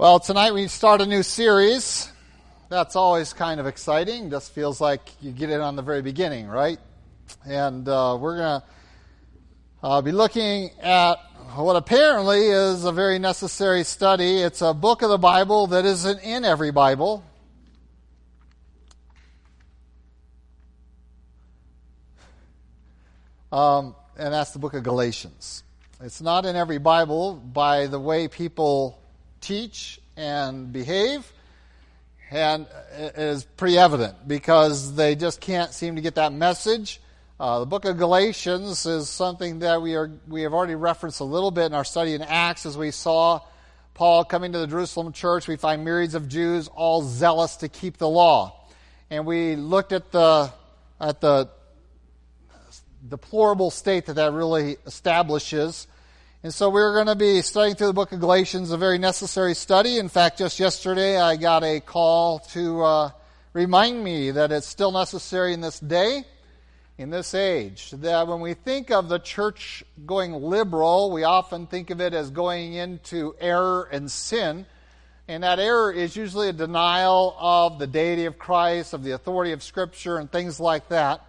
Well, tonight we start a new series. That's always kind of exciting. Just feels like you get it on the very beginning, right? And uh, we're going to uh, be looking at what apparently is a very necessary study. It's a book of the Bible that isn't in every Bible. Um, and that's the book of Galatians. It's not in every Bible by the way people teach and behave, and is pretty evident because they just can't seem to get that message. Uh, the book of Galatians is something that we are we have already referenced a little bit in our study in Acts as we saw Paul coming to the Jerusalem church. We find myriads of Jews all zealous to keep the law, and we looked at the at the deplorable state that that really establishes and so we're going to be studying through the book of Galatians, a very necessary study. In fact, just yesterday I got a call to uh, remind me that it's still necessary in this day, in this age. That when we think of the church going liberal, we often think of it as going into error and sin. And that error is usually a denial of the deity of Christ, of the authority of Scripture, and things like that.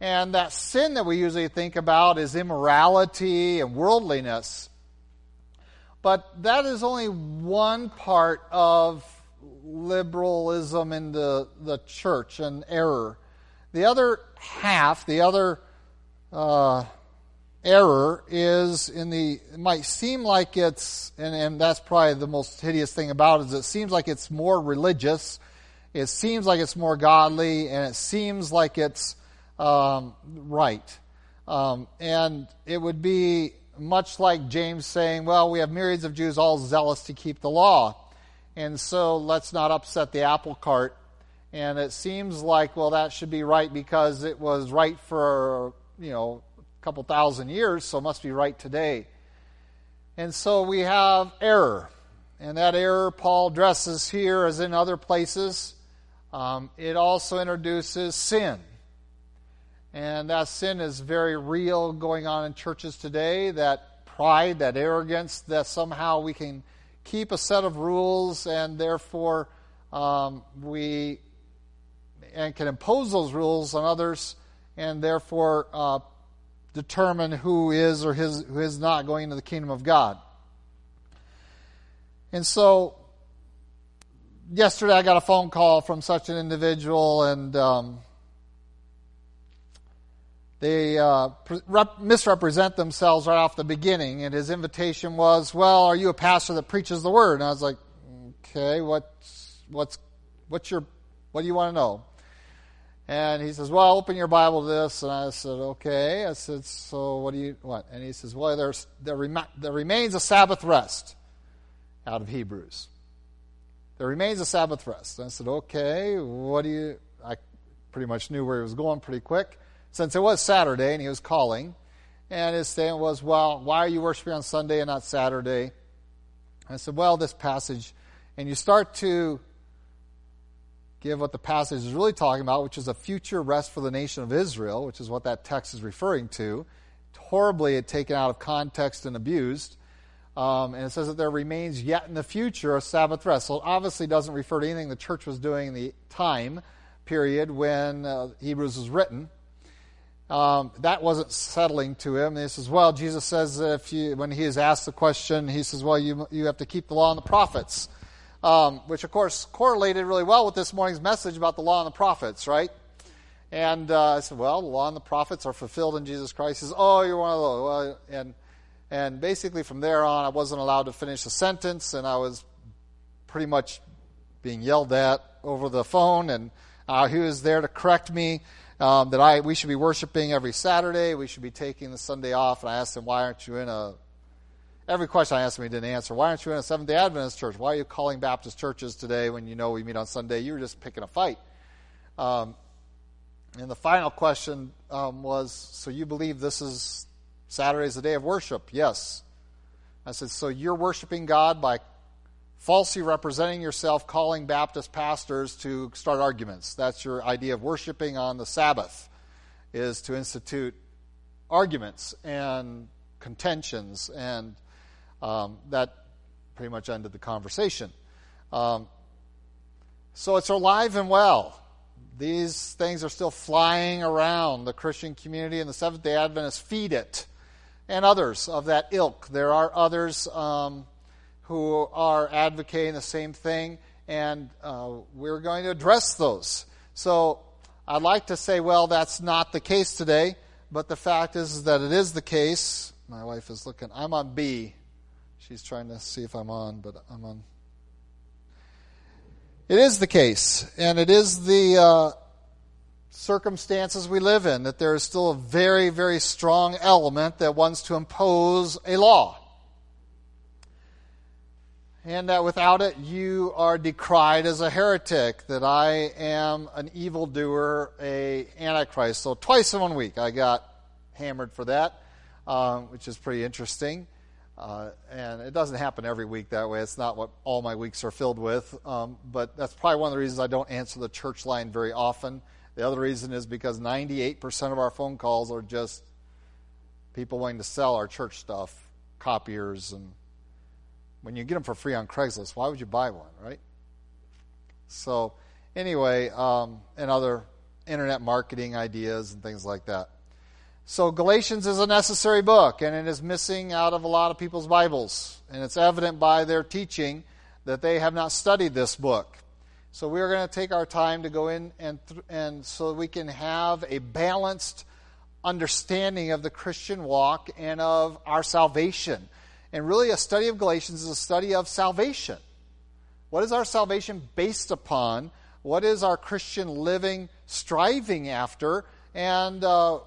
And that sin that we usually think about is immorality and worldliness. But that is only one part of liberalism in the, the church and error. The other half, the other uh, error is in the, it might seem like it's, and, and that's probably the most hideous thing about it, is it seems like it's more religious, it seems like it's more godly, and it seems like it's um, right. Um, and it would be much like James saying, well, we have myriads of Jews all zealous to keep the law. And so let's not upset the apple cart. And it seems like, well, that should be right because it was right for, you know, a couple thousand years, so must be right today. And so we have error. And that error Paul addresses here as in other places. Um, it also introduces sin. And that sin is very real going on in churches today. That pride, that arrogance, that somehow we can keep a set of rules and therefore um, we and can impose those rules on others and therefore uh, determine who is or his, who is not going into the kingdom of God. And so, yesterday I got a phone call from such an individual, and um, they uh, rep- misrepresent themselves right off the beginning. And his invitation was, "Well, are you a pastor that preaches the word?" And I was like, "Okay, what's what's what's your what do you want to know?" And he says, "Well, open your Bible to this." And I said, "Okay." I said, "So what do you what?" And he says, "Well, there's there, rem- there remains a Sabbath rest out of Hebrews. There remains a Sabbath rest." And I said, "Okay, what do you?" I pretty much knew where he was going pretty quick since it was Saturday and he was calling, and his statement was, Well, why are you worshiping on Sunday and not Saturday? I said, Well, this passage, and you start to give what the passage is really talking about, which is a future rest for the nation of Israel, which is what that text is referring to. Horribly taken out of context and abused. Um, and it says that there remains yet in the future a Sabbath rest. So it obviously doesn't refer to anything the church was doing in the time period when uh, Hebrews was written um, that wasn't settling to him. he says, well, Jesus says that if you, when he is asked the question, he says, well, you, you have to keep the law and the prophets, um, which of course correlated really well with this morning's message about the law and the prophets, right? And uh, I said, well, the law and the prophets are fulfilled in Jesus Christ. He says, oh, you're one of those. Well, and, and basically from there on, I wasn't allowed to finish the sentence, and I was pretty much being yelled at over the phone, and uh, he was there to correct me um, that I we should be worshiping every Saturday. We should be taking the Sunday off. And I asked him, why aren't you in a Every question I asked him, he didn't answer. Why aren't you in a Seventh day Adventist church? Why are you calling Baptist churches today when you know we meet on Sunday? You were just picking a fight. Um, and the final question um, was So you believe this is Saturday is the day of worship? Yes. I said, So you're worshiping God by falsely representing yourself, calling Baptist pastors to start arguments. That's your idea of worshiping on the Sabbath, is to institute arguments and contentions, and um, that pretty much ended the conversation. Um, so it's alive and well. These things are still flying around the Christian community, and the Seventh day Adventists feed it, and others of that ilk. There are others um, who are advocating the same thing, and uh, we're going to address those. So I'd like to say, well, that's not the case today, but the fact is, is that it is the case. My wife is looking. I'm on B. She's trying to see if I'm on, but I'm on it is the case, and it is the uh, circumstances we live in that there is still a very, very strong element that wants to impose a law. And that without it, you are decried as a heretic, that I am an evildoer, a antichrist. So twice in one week I got hammered for that, um, which is pretty interesting. Uh, and it doesn't happen every week that way. It's not what all my weeks are filled with. Um, but that's probably one of the reasons I don't answer the church line very often. The other reason is because 98% of our phone calls are just people wanting to sell our church stuff, copiers, and when you get them for free on Craigslist, why would you buy one, right? So, anyway, um, and other internet marketing ideas and things like that. So, Galatians is a necessary book, and it is missing out of a lot of people's Bibles. And it's evident by their teaching that they have not studied this book. So, we are going to take our time to go in and, th- and so we can have a balanced understanding of the Christian walk and of our salvation. And really, a study of Galatians is a study of salvation. What is our salvation based upon? What is our Christian living striving after? And uh,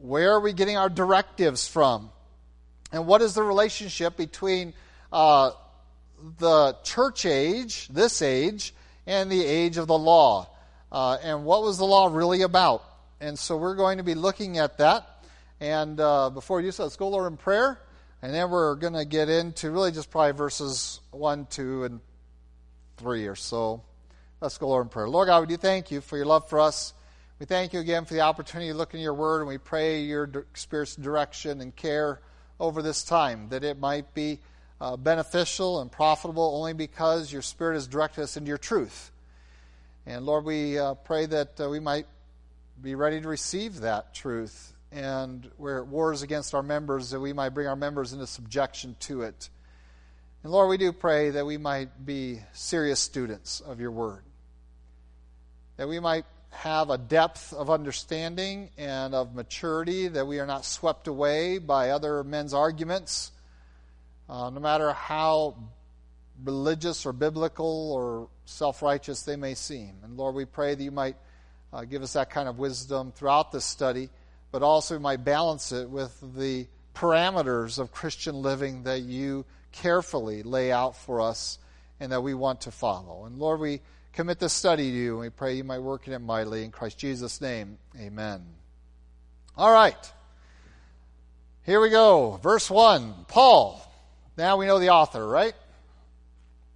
where are we getting our directives from? And what is the relationship between uh, the church age, this age, and the age of the law? Uh, and what was the law really about? And so we're going to be looking at that. And uh, before you, so, let's go, Lord, in prayer. And then we're going to get into really just probably verses 1, 2, and 3 or so. Let's go, Lord, in prayer. Lord God, we do thank you for your love for us. We thank you again for the opportunity to look in your word, and we pray your Spirit's direction and care over this time, that it might be uh, beneficial and profitable only because your Spirit has directed us into your truth. And Lord, we uh, pray that uh, we might be ready to receive that truth, and where wars against our members, that we might bring our members into subjection to it. And Lord, we do pray that we might be serious students of your word, that we might have a depth of understanding and of maturity, that we are not swept away by other men's arguments, uh, no matter how religious or biblical or self righteous they may seem. And Lord, we pray that you might uh, give us that kind of wisdom throughout this study, but also might balance it with the parameters of Christian living that you carefully lay out for us and that we want to follow. And Lord, we commit this study to you, and we pray you might work in it mightily. In Christ Jesus' name, amen. All right. Here we go. Verse 1. Paul. Now we know the author, right?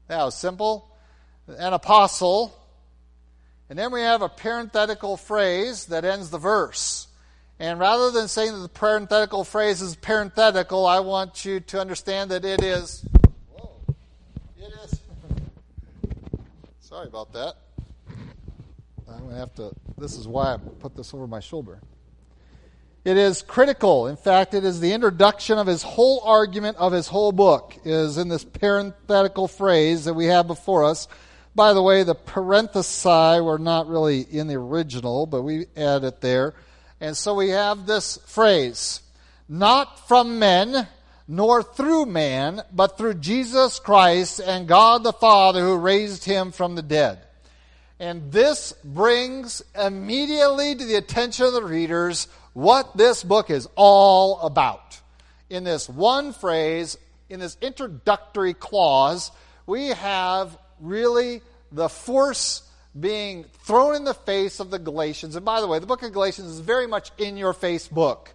That was simple. An apostle. And then we have a parenthetical phrase that ends the verse. And rather than saying that the parenthetical phrase is parenthetical, I want you to understand that it is Whoa, it is. Sorry about that. I'm going to have to, this is why I put this over my shoulder. It is critical. In fact, it is the introduction of his whole argument of his whole book, is in this parenthetical phrase that we have before us. By the way, the parenthesi were not really in the original, but we add it there. And so we have this phrase, not from men, nor through man, but through Jesus Christ and God the Father who raised him from the dead. And this brings immediately to the attention of the readers what this book is all about. In this one phrase, in this introductory clause, we have really the force being thrown in the face of the Galatians. And by the way, the book of Galatians is very much in your face book.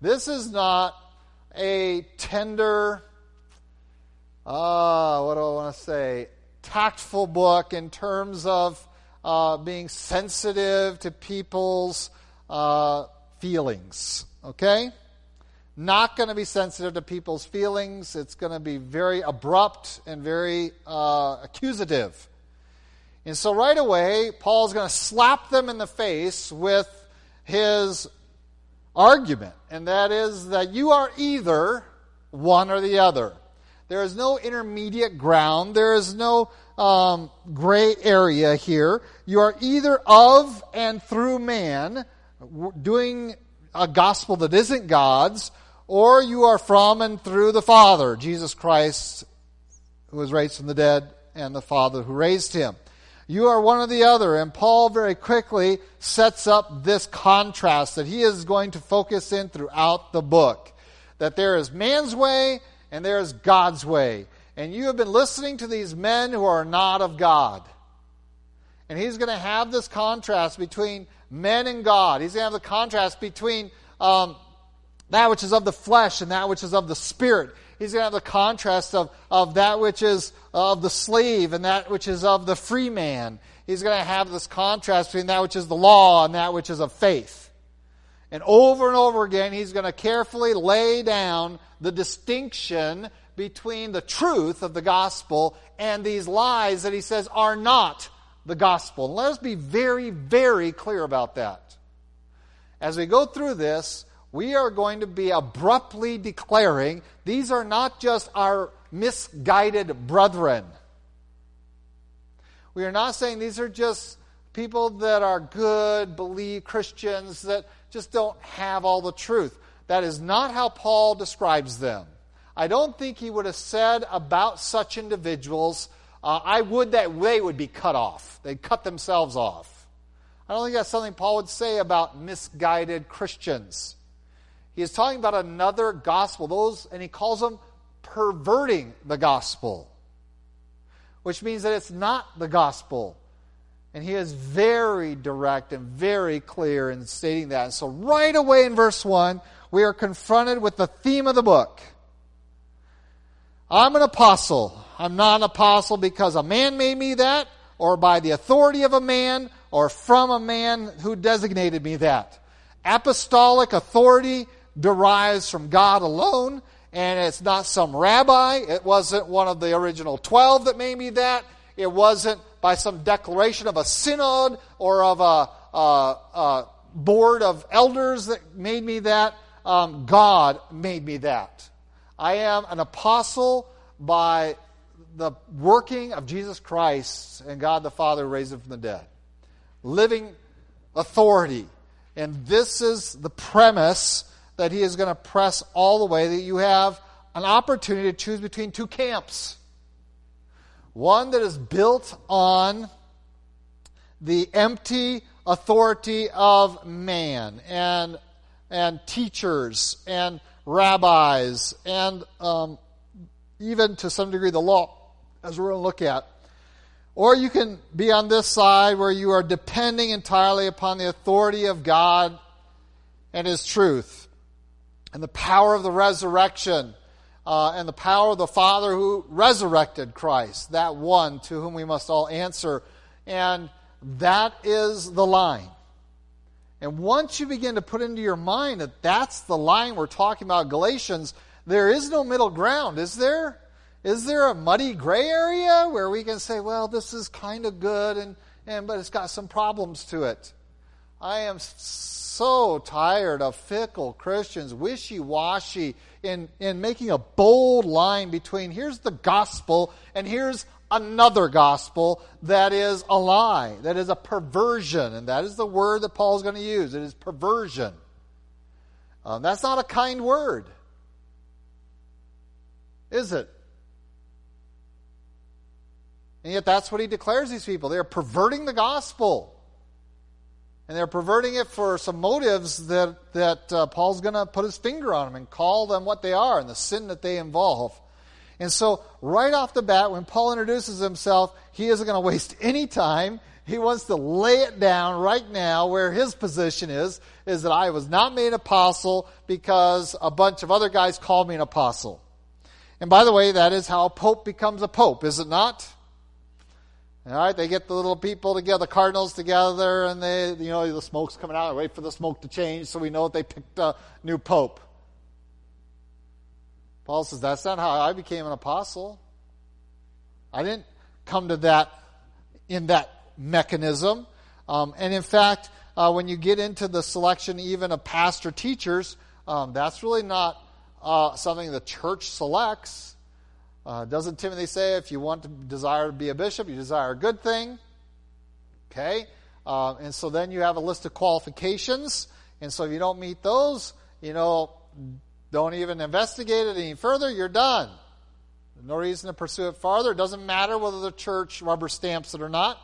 This is not a tender, uh, what do I want to say, tactful book in terms of uh, being sensitive to people's uh, feelings. Okay? not going to be sensitive to people's feelings. It's going to be very abrupt and very uh, accusative. And so, right away, Paul's going to slap them in the face with his argument, and that is that you are either one or the other. There is no intermediate ground. There is no um, gray area here. You are either of and through man, doing a gospel that isn't God's, or you are from and through the Father, Jesus Christ, who was raised from the dead, and the Father who raised him. You are one or the other. And Paul very quickly sets up this contrast that he is going to focus in throughout the book. That there is man's way and there is God's way. And you have been listening to these men who are not of God. And he's going to have this contrast between men and God. He's going to have the contrast between um, that which is of the flesh and that which is of the spirit. He's going to have the contrast of, of that which is of the slave and that which is of the free man. He's going to have this contrast between that which is the law and that which is of faith. And over and over again, he's going to carefully lay down the distinction between the truth of the gospel and these lies that he says are not the gospel. And let us be very, very clear about that. As we go through this, we are going to be abruptly declaring these are not just our misguided brethren. We are not saying these are just people that are good, believe Christians that just don't have all the truth. That is not how Paul describes them. I don't think he would have said about such individuals, uh, I would that they would be cut off. They'd cut themselves off. I don't think that's something Paul would say about misguided Christians. He is talking about another gospel, those, and he calls them perverting the gospel, which means that it's not the gospel. And he is very direct and very clear in stating that. And so, right away in verse 1, we are confronted with the theme of the book. I'm an apostle. I'm not an apostle because a man made me that, or by the authority of a man, or from a man who designated me that. Apostolic authority derives from God alone, and it's not some rabbi. It wasn't one of the original 12 that made me that. It wasn't by some declaration of a synod or of a, a, a board of elders that made me that. Um, God made me that. I am an apostle by the working of Jesus Christ and God the Father raised him from the dead. Living authority. And this is the premise that he is going to press all the way that you have an opportunity to choose between two camps. One that is built on the empty authority of man and, and teachers and rabbis and um, even to some degree the law, as we're going to look at. Or you can be on this side where you are depending entirely upon the authority of God and His truth and the power of the resurrection uh, and the power of the Father who resurrected Christ, that one to whom we must all answer. And that is the line. And once you begin to put into your mind that that's the line we're talking about, Galatians, there is no middle ground, is there? Is there a muddy gray area where we can say, well, this is kind of good, and, and but it's got some problems to it? I am so tired of fickle Christians, wishy washy, in, in making a bold line between here's the gospel and here's another gospel that is a lie, that is a perversion. And that is the word that Paul's going to use. It is perversion. Um, that's not a kind word, is it? And yet, that's what he declares these people. They are perverting the gospel. And they're perverting it for some motives that, that uh, Paul's going to put his finger on them and call them what they are and the sin that they involve. And so, right off the bat, when Paul introduces himself, he isn't going to waste any time. He wants to lay it down right now where his position is, is that I was not made apostle because a bunch of other guys called me an apostle. And by the way, that is how a pope becomes a pope, is it not? All right, they get the little people together, the cardinals together, and they, you know, the smoke's coming out. They wait for the smoke to change so we know that they picked a new pope. Paul says, That's not how I became an apostle. I didn't come to that in that mechanism. Um, and in fact, uh, when you get into the selection even of pastor teachers, um, that's really not uh, something the church selects. Uh, doesn't Timothy say if you want to desire to be a bishop, you desire a good thing? Okay? Uh, and so then you have a list of qualifications. And so if you don't meet those, you know, don't even investigate it any further, you're done. No reason to pursue it farther. It doesn't matter whether the church rubber stamps it or not.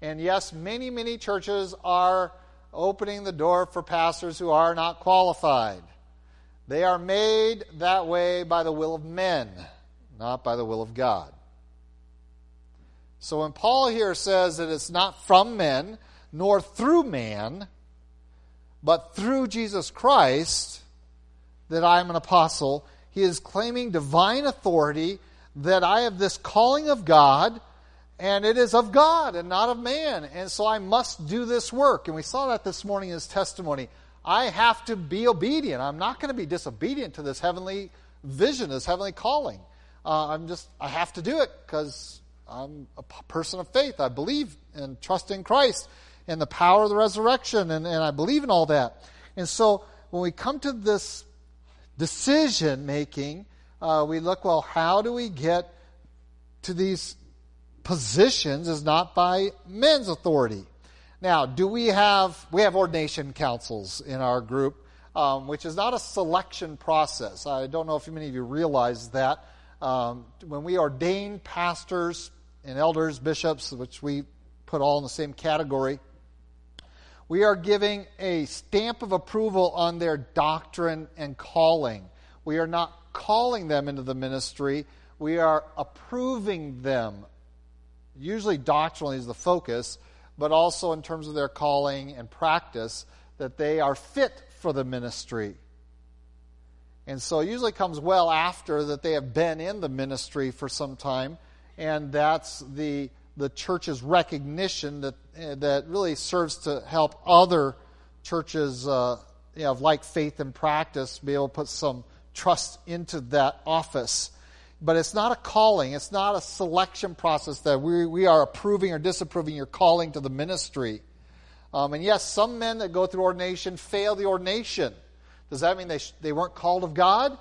And yes, many, many churches are opening the door for pastors who are not qualified. They are made that way by the will of men, not by the will of God. So when Paul here says that it's not from men, nor through man, but through Jesus Christ that I am an apostle, he is claiming divine authority that I have this calling of God, and it is of God and not of man. And so I must do this work. And we saw that this morning in his testimony. I have to be obedient. I'm not going to be disobedient to this heavenly vision, this heavenly calling. Uh, I'm just, I have to do it because I'm a person of faith. I believe and trust in Christ and the power of the resurrection, and, and I believe in all that. And so when we come to this decision making, uh, we look, well, how do we get to these positions is not by men's authority. Now, do we have, we have ordination councils in our group, um, which is not a selection process. I don't know if many of you realize that. Um, when we ordain pastors and elders, bishops, which we put all in the same category, we are giving a stamp of approval on their doctrine and calling. We are not calling them into the ministry, we are approving them. Usually, doctrinally is the focus, but also in terms of their calling and practice, that they are fit for the ministry. And so it usually comes well after that they have been in the ministry for some time, and that's the the church's recognition that that really serves to help other churches uh, you know, of like faith and practice be able to put some trust into that office. But it's not a calling, it's not a selection process that we, we are approving or disapproving your calling to the ministry. Um, and yes, some men that go through ordination fail the ordination. Does that mean they, sh- they weren't called of God?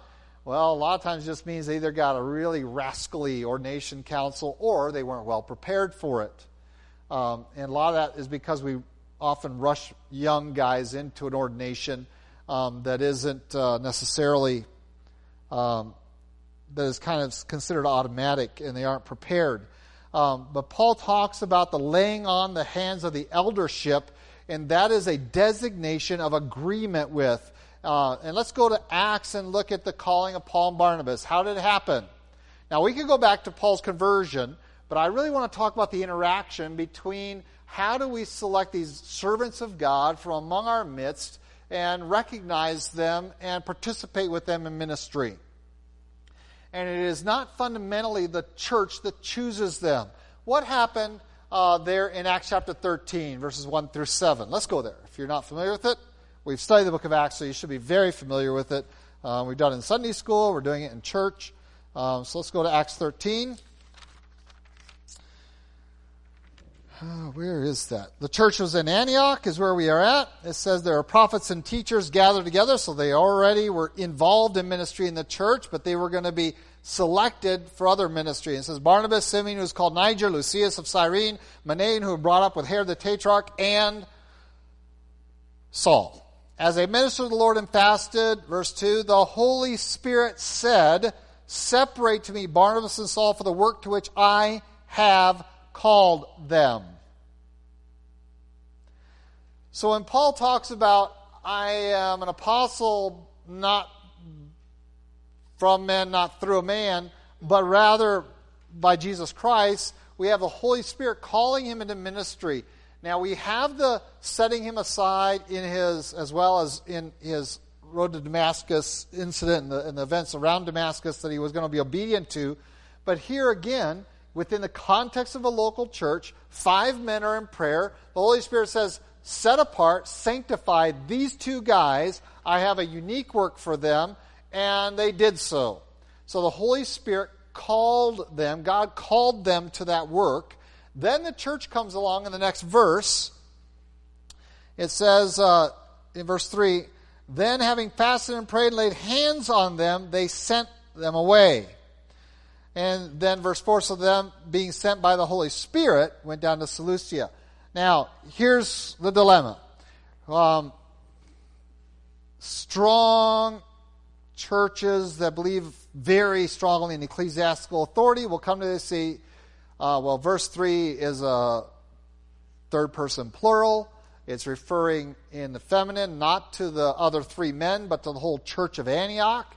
Well, a lot of times it just means they either got a really rascally ordination council or they weren't well prepared for it. Um, and a lot of that is because we often rush young guys into an ordination um, that isn't uh, necessarily um, that is kind of considered automatic and they aren't prepared. Um, but Paul talks about the laying on the hands of the eldership, and that is a designation of agreement with. Uh, and let's go to Acts and look at the calling of Paul and Barnabas. How did it happen? Now, we could go back to Paul's conversion, but I really want to talk about the interaction between how do we select these servants of God from among our midst and recognize them and participate with them in ministry and it is not fundamentally the church that chooses them. What happened uh, there in Acts chapter 13, verses 1 through 7? Let's go there. If you're not familiar with it, we've studied the book of Acts, so you should be very familiar with it. Uh, we've done it in Sunday school, we're doing it in church. Um, so let's go to Acts 13. Oh, where is that? The church was in Antioch, is where we are at. It says there are prophets and teachers gathered together, so they already were involved in ministry in the church, but they were going to be selected for other ministry. It says Barnabas, Simeon, who was called Niger, Lucius of Cyrene, Manaen, who brought up with Herod the Tetrarch, and Saul. As they ministered to the Lord and fasted, verse 2, the Holy Spirit said, Separate to me Barnabas and Saul for the work to which I have called them. So when Paul talks about, I am an apostle not from men, not through a man, but rather by Jesus Christ, we have the Holy Spirit calling him into ministry. Now we have the setting him aside in his, as well as in his road to Damascus incident and the, and the events around Damascus that he was going to be obedient to. But here again, within the context of a local church, five men are in prayer. The Holy Spirit says, set apart, sanctify these two guys. I have a unique work for them, and they did so. So the Holy Spirit called them, God called them to that work. Then the church comes along in the next verse. It says uh, in verse 3 Then, having fasted and prayed and laid hands on them, they sent them away. And then, verse 4 So them, being sent by the Holy Spirit, went down to Seleucia. Now, here's the dilemma. Um, strong churches that believe very strongly in ecclesiastical authority will come to this uh, well, verse 3 is a third person plural. It's referring in the feminine, not to the other three men, but to the whole church of Antioch.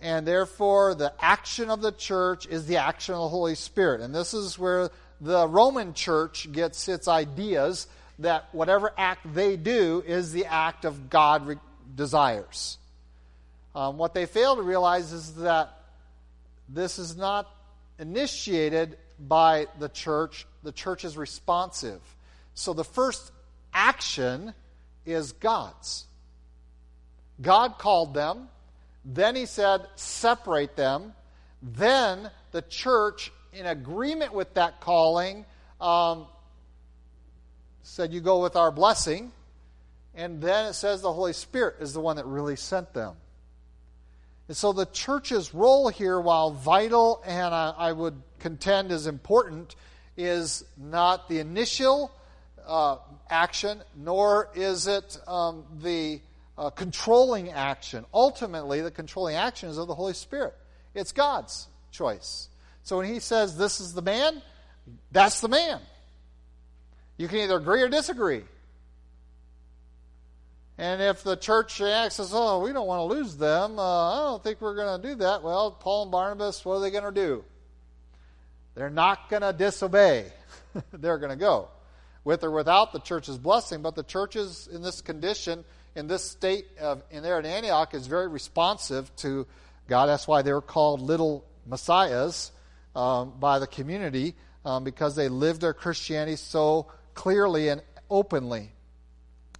And therefore, the action of the church is the action of the Holy Spirit. And this is where the Roman church gets its ideas that whatever act they do is the act of God re- desires. Um, what they fail to realize is that this is not initiated by the church, the church is responsive. So the first action is God's. God called them, then He said, separate them. Then the church, in agreement with that calling, um, said, You go with our blessing. And then it says the Holy Spirit is the one that really sent them. And so the church's role here, while vital and I, I would contend is important, is not the initial uh, action, nor is it um, the uh, controlling action. Ultimately, the controlling action is of the Holy Spirit. It's God's choice. So when He says this is the man, that's the man. You can either agree or disagree. And if the church acts as, oh, we don't want to lose them, uh, I don't think we're going to do that. Well, Paul and Barnabas, what are they going to do? They're not going to disobey. They're going to go. With or without the church's blessing, but the church is in this condition, in this state of, in there in Antioch, is very responsive to God. That's why they were called little messiahs um, by the community, um, because they lived their Christianity so clearly and openly.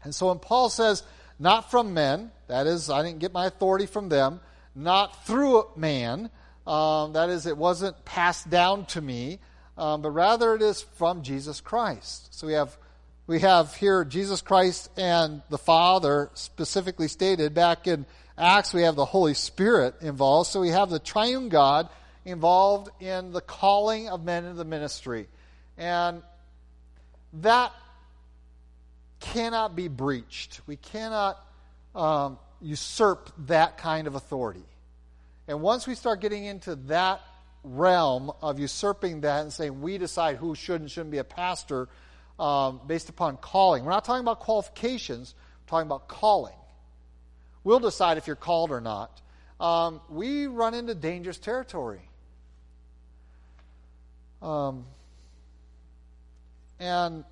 And so when Paul says, not from men, that is, I didn't get my authority from them, not through man, um, that is, it wasn't passed down to me, um, but rather it is from Jesus Christ. So we have we have here Jesus Christ and the Father specifically stated. Back in Acts, we have the Holy Spirit involved. So we have the triune God involved in the calling of men into the ministry. And that cannot be breached. We cannot um, usurp that kind of authority. And once we start getting into that realm of usurping that and saying we decide who should and shouldn't be a pastor um, based upon calling, we're not talking about qualifications, we're talking about calling. We'll decide if you're called or not. Um, we run into dangerous territory. Um, and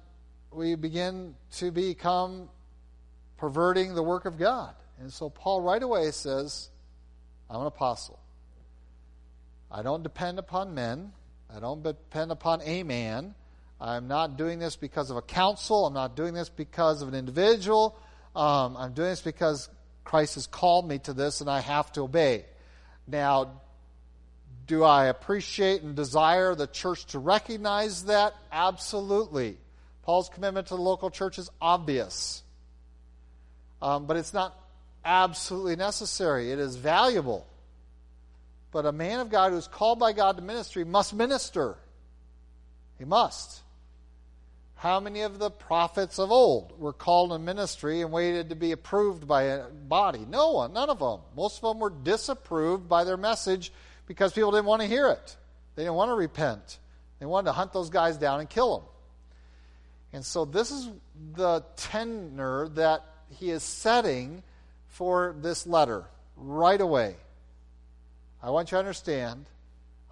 we begin to become perverting the work of God. And so Paul right away says, I'm an apostle. I don't depend upon men. I don't depend upon a man. I'm not doing this because of a council. I'm not doing this because of an individual. Um, I'm doing this because Christ has called me to this and I have to obey. Now, do I appreciate and desire the church to recognize that? Absolutely. Paul's commitment to the local church is obvious, um, but it's not absolutely necessary. It is valuable. But a man of God who's called by God to ministry must minister. He must. How many of the prophets of old were called in ministry and waited to be approved by a body? No one, none of them. Most of them were disapproved by their message because people didn't want to hear it. They didn't want to repent. They wanted to hunt those guys down and kill them. And so this is the tenor that he is setting for this letter right away. I want you to understand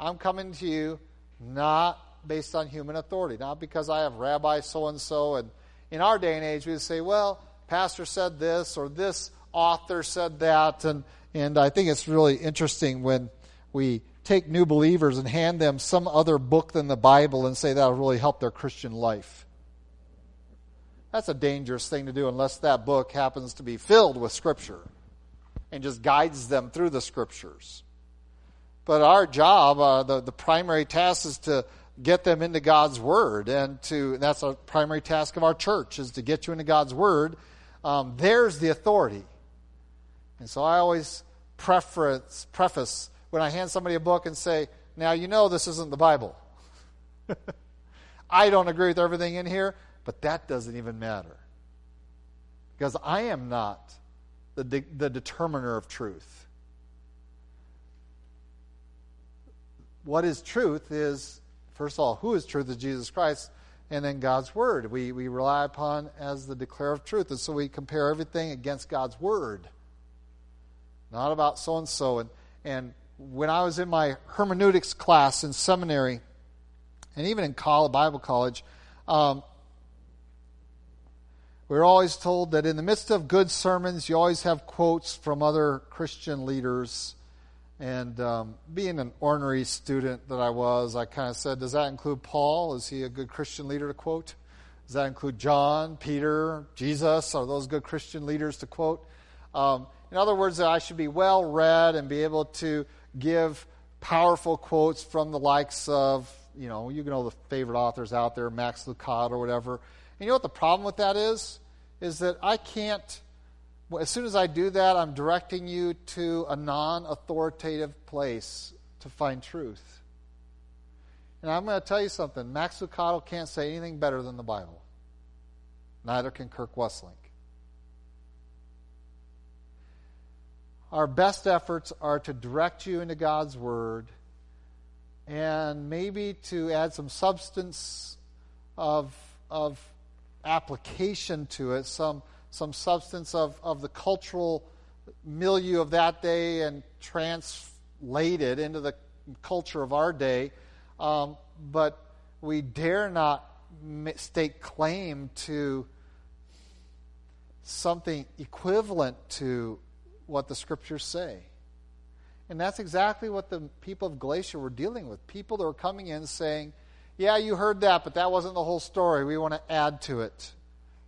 I'm coming to you not based on human authority, not because I have Rabbi so and so. And in our day and age, we say, well, Pastor said this or this author said that. And, and I think it's really interesting when we take new believers and hand them some other book than the Bible and say that'll really help their Christian life. That's a dangerous thing to do unless that book happens to be filled with Scripture and just guides them through the Scriptures. But our job, uh, the, the primary task is to get them into God's Word. And to that's a primary task of our church, is to get you into God's Word. Um, there's the authority. And so I always preference, preface when I hand somebody a book and say, now you know this isn't the Bible. I don't agree with everything in here, but that doesn't even matter. Because I am not the, de- the determiner of truth. What is truth is, first of all, who is truth is Jesus Christ, and then God's Word. We, we rely upon as the declarer of truth. And so we compare everything against God's Word. Not about so and so. And when I was in my hermeneutics class in seminary, and even in college, Bible college, um, we're always told that in the midst of good sermons, you always have quotes from other Christian leaders. And um, being an ornery student that I was, I kind of said, Does that include Paul? Is he a good Christian leader to quote? Does that include John, Peter, Jesus? Are those good Christian leaders to quote? Um, in other words, that I should be well read and be able to give powerful quotes from the likes of, you know, you can know the favorite authors out there, Max Lucado or whatever. And you know what the problem with that is? Is that I can't, as soon as I do that, I'm directing you to a non authoritative place to find truth. And I'm going to tell you something Max Lucado can't say anything better than the Bible. Neither can Kirk Wesseling. our best efforts are to direct you into God's Word and maybe to add some substance of, of application to it, some, some substance of, of the cultural milieu of that day and translate it into the culture of our day. Um, but we dare not stake claim to something equivalent to what the scriptures say. And that's exactly what the people of Galatia were dealing with. People that were coming in saying, Yeah, you heard that, but that wasn't the whole story. We want to add to it.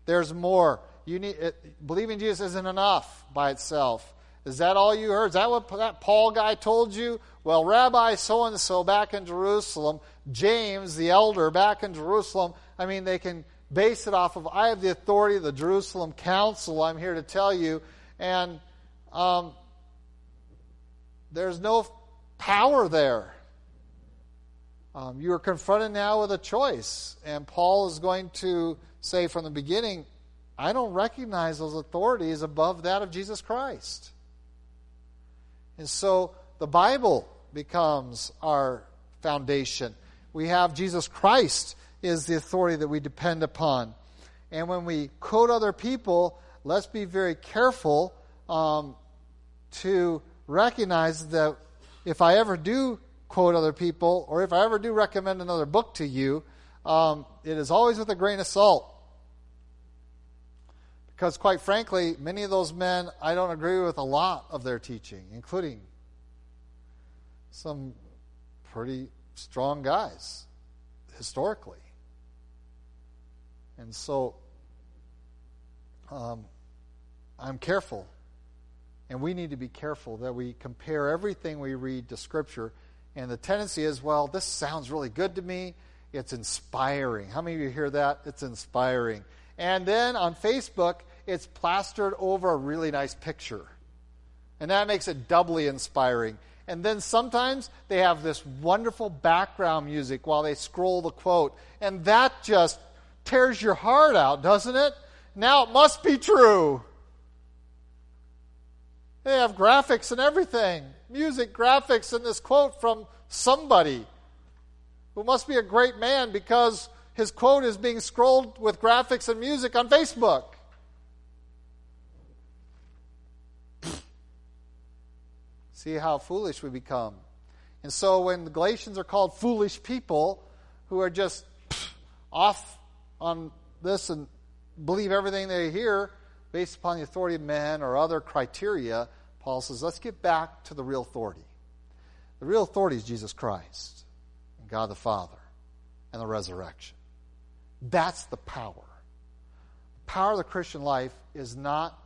There's more. You need it, believing Jesus isn't enough by itself. Is that all you heard? Is that what that Paul guy told you? Well, Rabbi so and so back in Jerusalem, James the elder back in Jerusalem. I mean, they can base it off of I have the authority of the Jerusalem Council. I'm here to tell you, and um, there's no power there. Um, you are confronted now with a choice. And Paul is going to say from the beginning, I don't recognize those authorities above that of Jesus Christ. And so the Bible becomes our foundation. We have Jesus Christ is the authority that we depend upon. And when we quote other people, let's be very careful um, to recognize that if I ever do quote other people, or if I ever do recommend another book to you, um, it is always with a grain of salt. Because, quite frankly, many of those men, I don't agree with a lot of their teaching, including some pretty strong guys historically. And so um, I'm careful and we need to be careful that we compare everything we read to Scripture. And the tendency is, well, this sounds really good to me. It's inspiring. How many of you hear that? It's inspiring. And then on Facebook, it's plastered over a really nice picture. And that makes it doubly inspiring. And then sometimes they have this wonderful background music while they scroll the quote. And that just tears your heart out, doesn't it? Now it must be true. They have graphics and everything music, graphics, and this quote from somebody who must be a great man because his quote is being scrolled with graphics and music on Facebook. See how foolish we become. And so when the Galatians are called foolish people who are just off on this and believe everything they hear, based upon the authority of men or other criteria, Paul says, let's get back to the real authority. The real authority is Jesus Christ and God the Father and the resurrection. That's the power. The power of the Christian life is not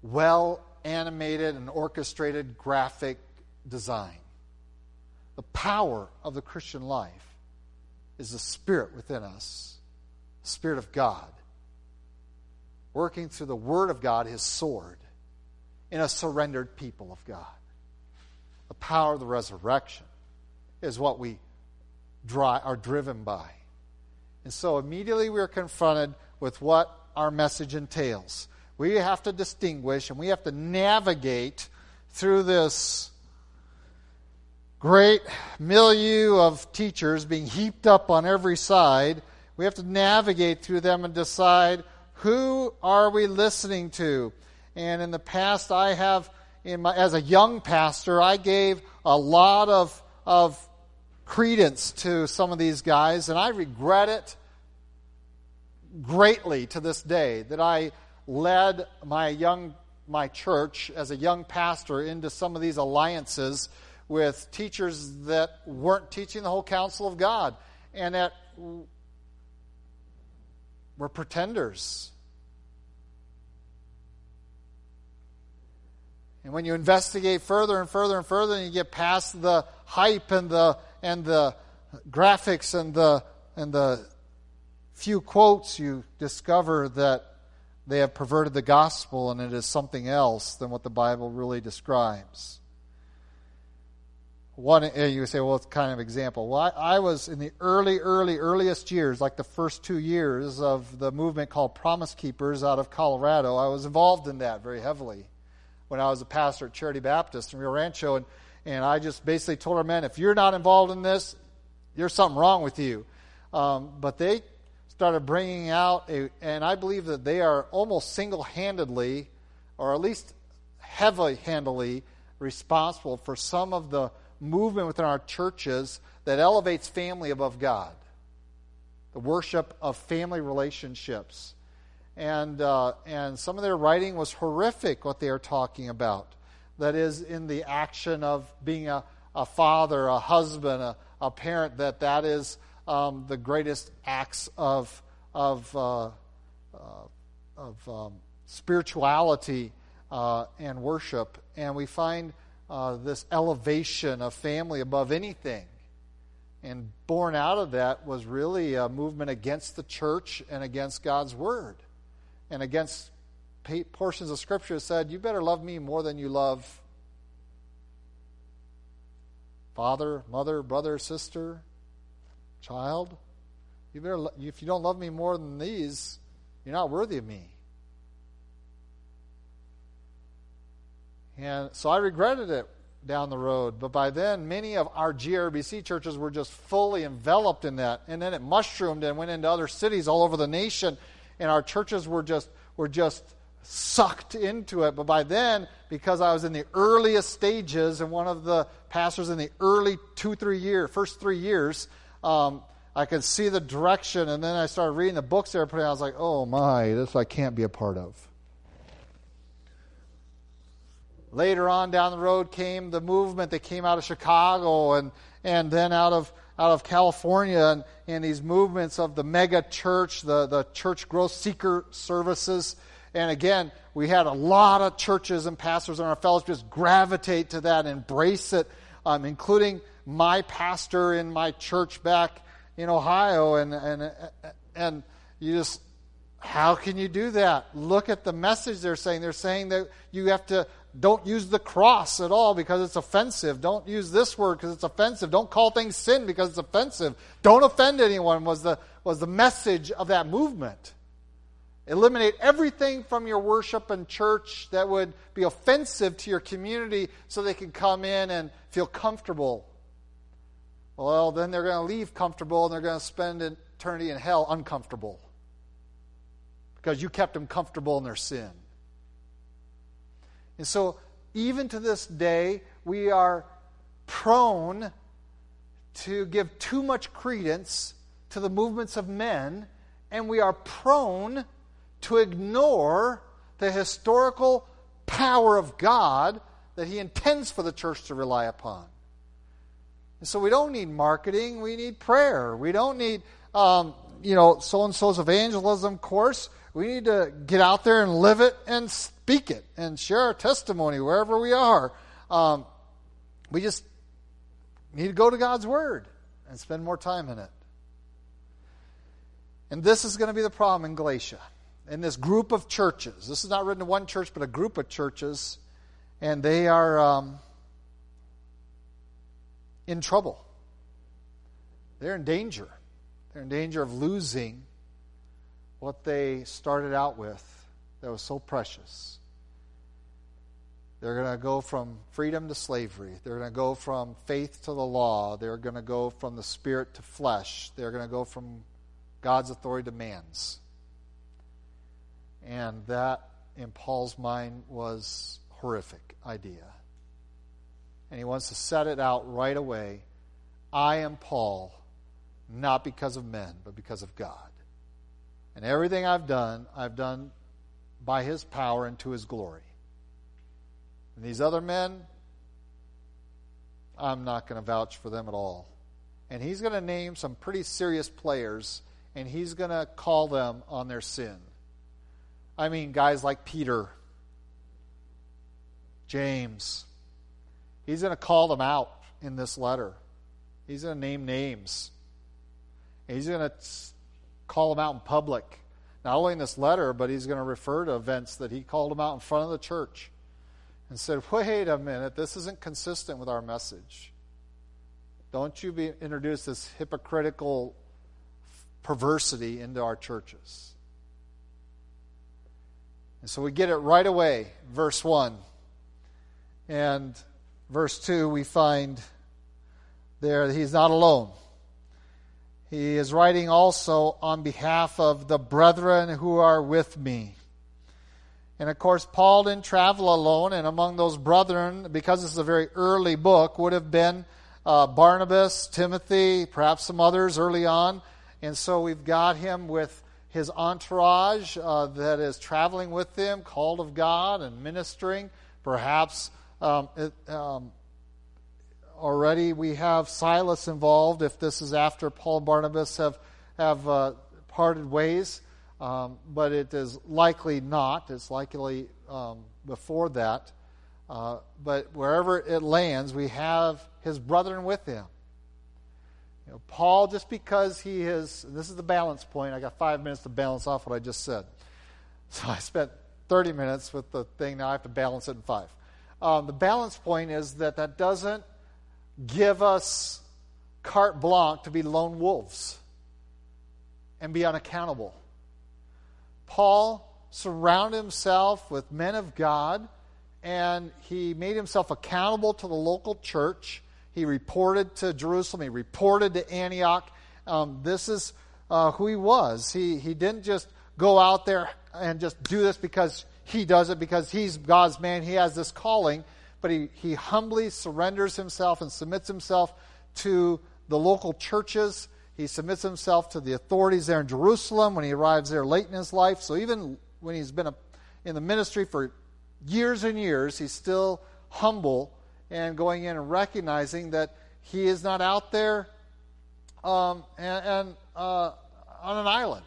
well animated and orchestrated graphic design. the power of the Christian life is the Spirit within us, the Spirit of God, working through the Word of God, His sword, in a surrendered people of God. The power of the resurrection is what we dry, are driven by. And so immediately we are confronted with what our message entails. We have to distinguish and we have to navigate through this great milieu of teachers being heaped up on every side. We have to navigate through them and decide who are we listening to. And in the past, I have, my, as a young pastor, I gave a lot of, of credence to some of these guys, and I regret it greatly to this day that I led my young my church as a young pastor into some of these alliances with teachers that weren't teaching the whole counsel of God and that were pretenders. And when you investigate further and further and further, and you get past the hype and the and the graphics and the and the few quotes, you discover that they have perverted the gospel and it is something else than what the Bible really describes. One, eh, you say, well, it's kind of example. Well, I, I, was in the early, early, earliest years, like the first two years of the movement called Promise Keepers out of Colorado. I was involved in that very heavily when I was a pastor at Charity Baptist in Rio Rancho. And, and I just basically told our men, if you're not involved in this, there's something wrong with you. Um, but they started bringing out, a, and I believe that they are almost single handedly, or at least heavily handedly, responsible for some of the movement within our churches that elevates family above God, the worship of family relationships. And, uh, and some of their writing was horrific, what they are talking about. That is, in the action of being a, a father, a husband, a, a parent, that that is um, the greatest acts of, of, uh, uh, of um, spirituality uh, and worship. And we find uh, this elevation of family above anything. And born out of that was really a movement against the church and against God's word and against portions of Scripture said, You better love me more than you love father, mother, brother, sister, child. You better, if you don't love me more than these, you're not worthy of me. And so I regretted it down the road. But by then, many of our GRBC churches were just fully enveloped in that. And then it mushroomed and went into other cities all over the nation. And our churches were just, were just sucked into it. But by then, because I was in the earliest stages and one of the pastors in the early two, three years, first three years, um, I could see the direction. And then I started reading the books they were putting. I was like, oh my, this I can't be a part of. Later on down the road came the movement that came out of Chicago and, and then out of, out of California and, and these movements of the mega church, the, the church growth seeker services. And again, we had a lot of churches and pastors in our fellowship just gravitate to that, embrace it, um, including my pastor in my church back in Ohio. And, and, and you just, how can you do that? Look at the message they're saying. They're saying that you have to don't use the cross at all because it's offensive. Don't use this word because it's offensive. Don't call things sin because it's offensive. Don't offend anyone was the, was the message of that movement. Eliminate everything from your worship and church that would be offensive to your community so they can come in and feel comfortable. Well, then they're going to leave comfortable and they're going to spend eternity in hell uncomfortable because you kept them comfortable in their sin. And so, even to this day, we are prone to give too much credence to the movements of men, and we are prone to ignore the historical power of God that He intends for the church to rely upon. And so we don't need marketing, we need prayer. We don't need, um, you know, so and so's evangelism course. We need to get out there and live it and speak it and share our testimony wherever we are. Um, we just need to go to God's Word and spend more time in it. And this is going to be the problem in Galatia. In this group of churches, this is not written to one church, but a group of churches, and they are um, in trouble. They're in danger. They're in danger of losing what they started out with that was so precious. They're going to go from freedom to slavery. They're going to go from faith to the law. They're going to go from the spirit to flesh. They're going to go from God's authority to man's. And that, in Paul's mind, was horrific idea. And he wants to set it out right away. I am Paul, not because of men, but because of God. And everything I've done, I've done by his power and to his glory. And these other men, I'm not going to vouch for them at all. And he's going to name some pretty serious players, and he's going to call them on their sin. I mean, guys like Peter, James. He's going to call them out in this letter. He's going to name names. He's going to call them out in public. Not only in this letter, but he's going to refer to events that he called them out in front of the church and said, wait a minute, this isn't consistent with our message. Don't you be, introduce this hypocritical perversity into our churches. And so we get it right away, verse 1. And verse 2, we find there that he's not alone. He is writing also on behalf of the brethren who are with me. And of course, Paul didn't travel alone, and among those brethren, because this is a very early book, would have been uh, Barnabas, Timothy, perhaps some others early on. And so we've got him with his entourage uh, that is traveling with him, called of God and ministering. Perhaps um, it, um, already we have Silas involved if this is after Paul and Barnabas have, have uh, parted ways um, but it is likely not. It's likely um, before that. Uh, but wherever it lands, we have his brethren with him. You know, Paul, just because he is, this is the balance point. I got five minutes to balance off what I just said. So I spent 30 minutes with the thing. Now I have to balance it in five. Um, the balance point is that that doesn't give us carte blanche to be lone wolves and be unaccountable. Paul surrounded himself with men of God and he made himself accountable to the local church. He reported to Jerusalem, he reported to Antioch. Um, this is uh, who he was. He, he didn't just go out there and just do this because he does it, because he's God's man, he has this calling, but he, he humbly surrenders himself and submits himself to the local churches he submits himself to the authorities there in Jerusalem when he arrives there late in his life. So even when he's been a, in the ministry for years and years, he's still humble and going in and recognizing that he is not out there um, and, and uh, on an island.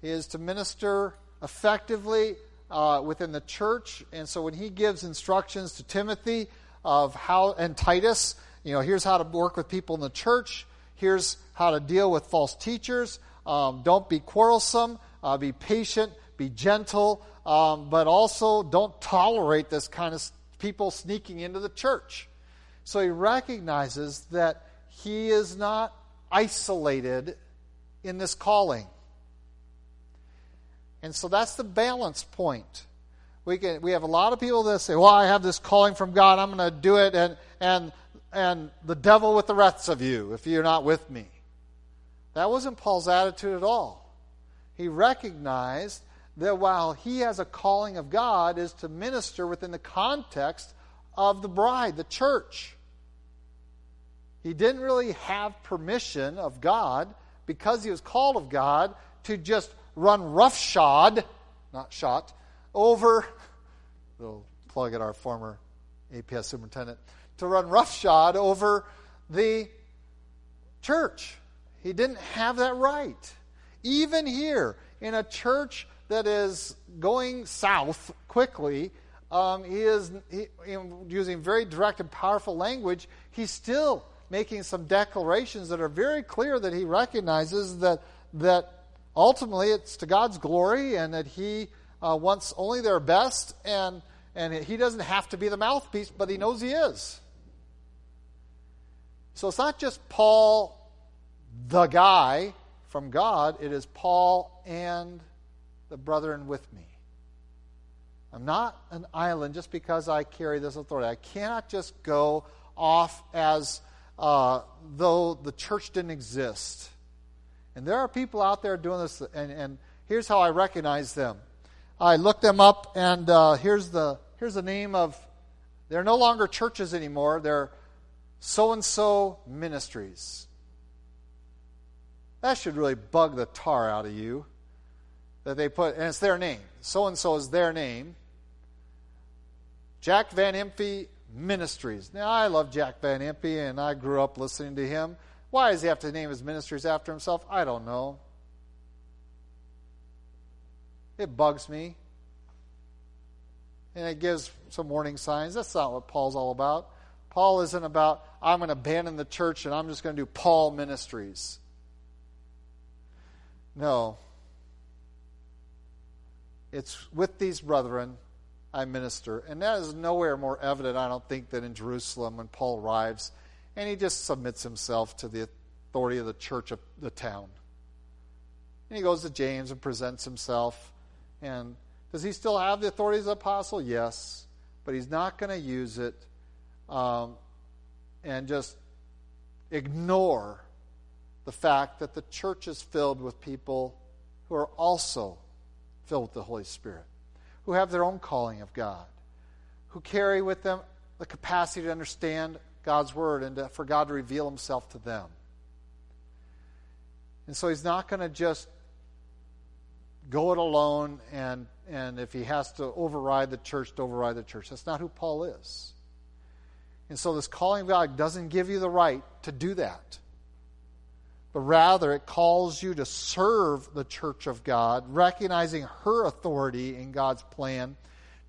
He is to minister effectively uh, within the church. And so when he gives instructions to Timothy of how, and Titus, you know, here's how to work with people in the church Here's how to deal with false teachers. Um, don't be quarrelsome. Uh, be patient. Be gentle. Um, but also don't tolerate this kind of people sneaking into the church. So he recognizes that he is not isolated in this calling. And so that's the balance point. We, can, we have a lot of people that say, Well, I have this calling from God, I'm going to do it. And, and and the devil with the rest of you if you're not with me. That wasn't Paul's attitude at all. He recognized that while he has a calling of God is to minister within the context of the bride, the church. He didn't really have permission of God because he was called of God to just run roughshod, not shot, over, little plug at our former APS superintendent, to run roughshod over the church. He didn't have that right. Even here, in a church that is going south quickly, um, he is he, using very direct and powerful language. he's still making some declarations that are very clear that he recognizes that, that ultimately it's to God's glory and that he uh, wants only their best and, and he doesn't have to be the mouthpiece, but he knows he is. So it's not just Paul, the guy from God, it is Paul and the brethren with me. I'm not an island just because I carry this authority. I cannot just go off as uh, though the church didn't exist. And there are people out there doing this, and, and here's how I recognize them. I look them up, and uh, here's the here's the name of. They're no longer churches anymore. They're so and so ministries. That should really bug the tar out of you. That they put, and it's their name. So and so is their name. Jack Van Impe Ministries. Now, I love Jack Van Impe, and I grew up listening to him. Why does he have to name his ministries after himself? I don't know. It bugs me. And it gives some warning signs. That's not what Paul's all about. Paul isn't about, I'm going to abandon the church and I'm just going to do Paul ministries. No. It's with these brethren I minister. And that is nowhere more evident, I don't think, than in Jerusalem when Paul arrives and he just submits himself to the authority of the church of the town. And he goes to James and presents himself. And does he still have the authority as an apostle? Yes. But he's not going to use it um, and just ignore the fact that the church is filled with people who are also filled with the Holy Spirit who have their own calling of God, who carry with them the capacity to understand God's Word and to, for God to reveal Himself to them. And so He's not going to just go it alone and, and if He has to override the church, to override the church. That's not who Paul is. And so this calling of God doesn't give you the right to do that but rather it calls you to serve the church of God, recognizing her authority in God's plan,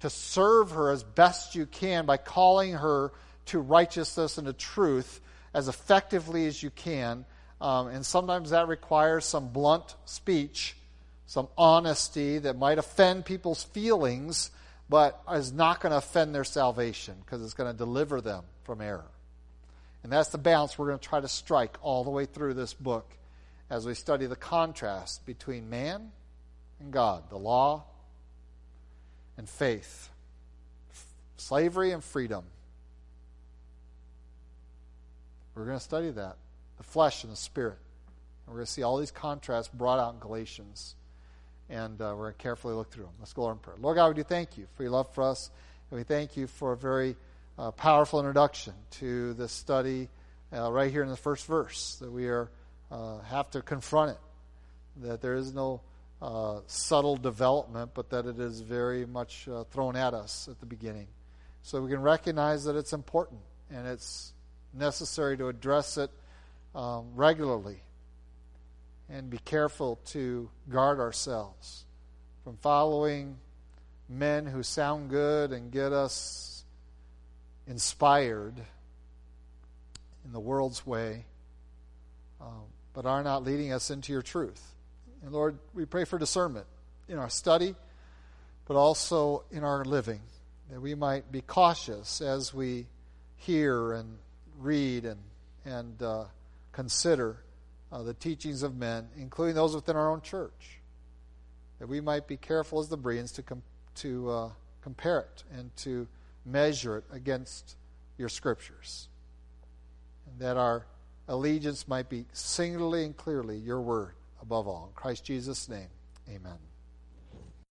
to serve her as best you can by calling her to righteousness and to truth as effectively as you can. Um, and sometimes that requires some blunt speech, some honesty that might offend people's feelings, but is not going to offend their salvation because it's going to deliver them from error. And that's the balance we're going to try to strike all the way through this book as we study the contrast between man and God, the law and faith, slavery and freedom. We're going to study that the flesh and the spirit. And we're going to see all these contrasts brought out in Galatians. And uh, we're going to carefully look through them. Let's go in prayer. Lord God, we do thank you for your love for us. And we thank you for a very uh, powerful introduction to this study uh, right here in the first verse that we are uh, have to confront it. That there is no uh, subtle development, but that it is very much uh, thrown at us at the beginning. So we can recognize that it's important and it's necessary to address it um, regularly and be careful to guard ourselves from following men who sound good and get us inspired in the world's way, um, but are not leading us into your truth. And Lord, we pray for discernment in our study, but also in our living, that we might be cautious as we hear and read and, and uh, consider uh, the teachings of men, including those within our own church. That we might be careful as the Bereans to, com- to uh, compare it and to measure it against your scriptures. And that our allegiance might be singularly and clearly your word above all. In Christ Jesus' name, amen.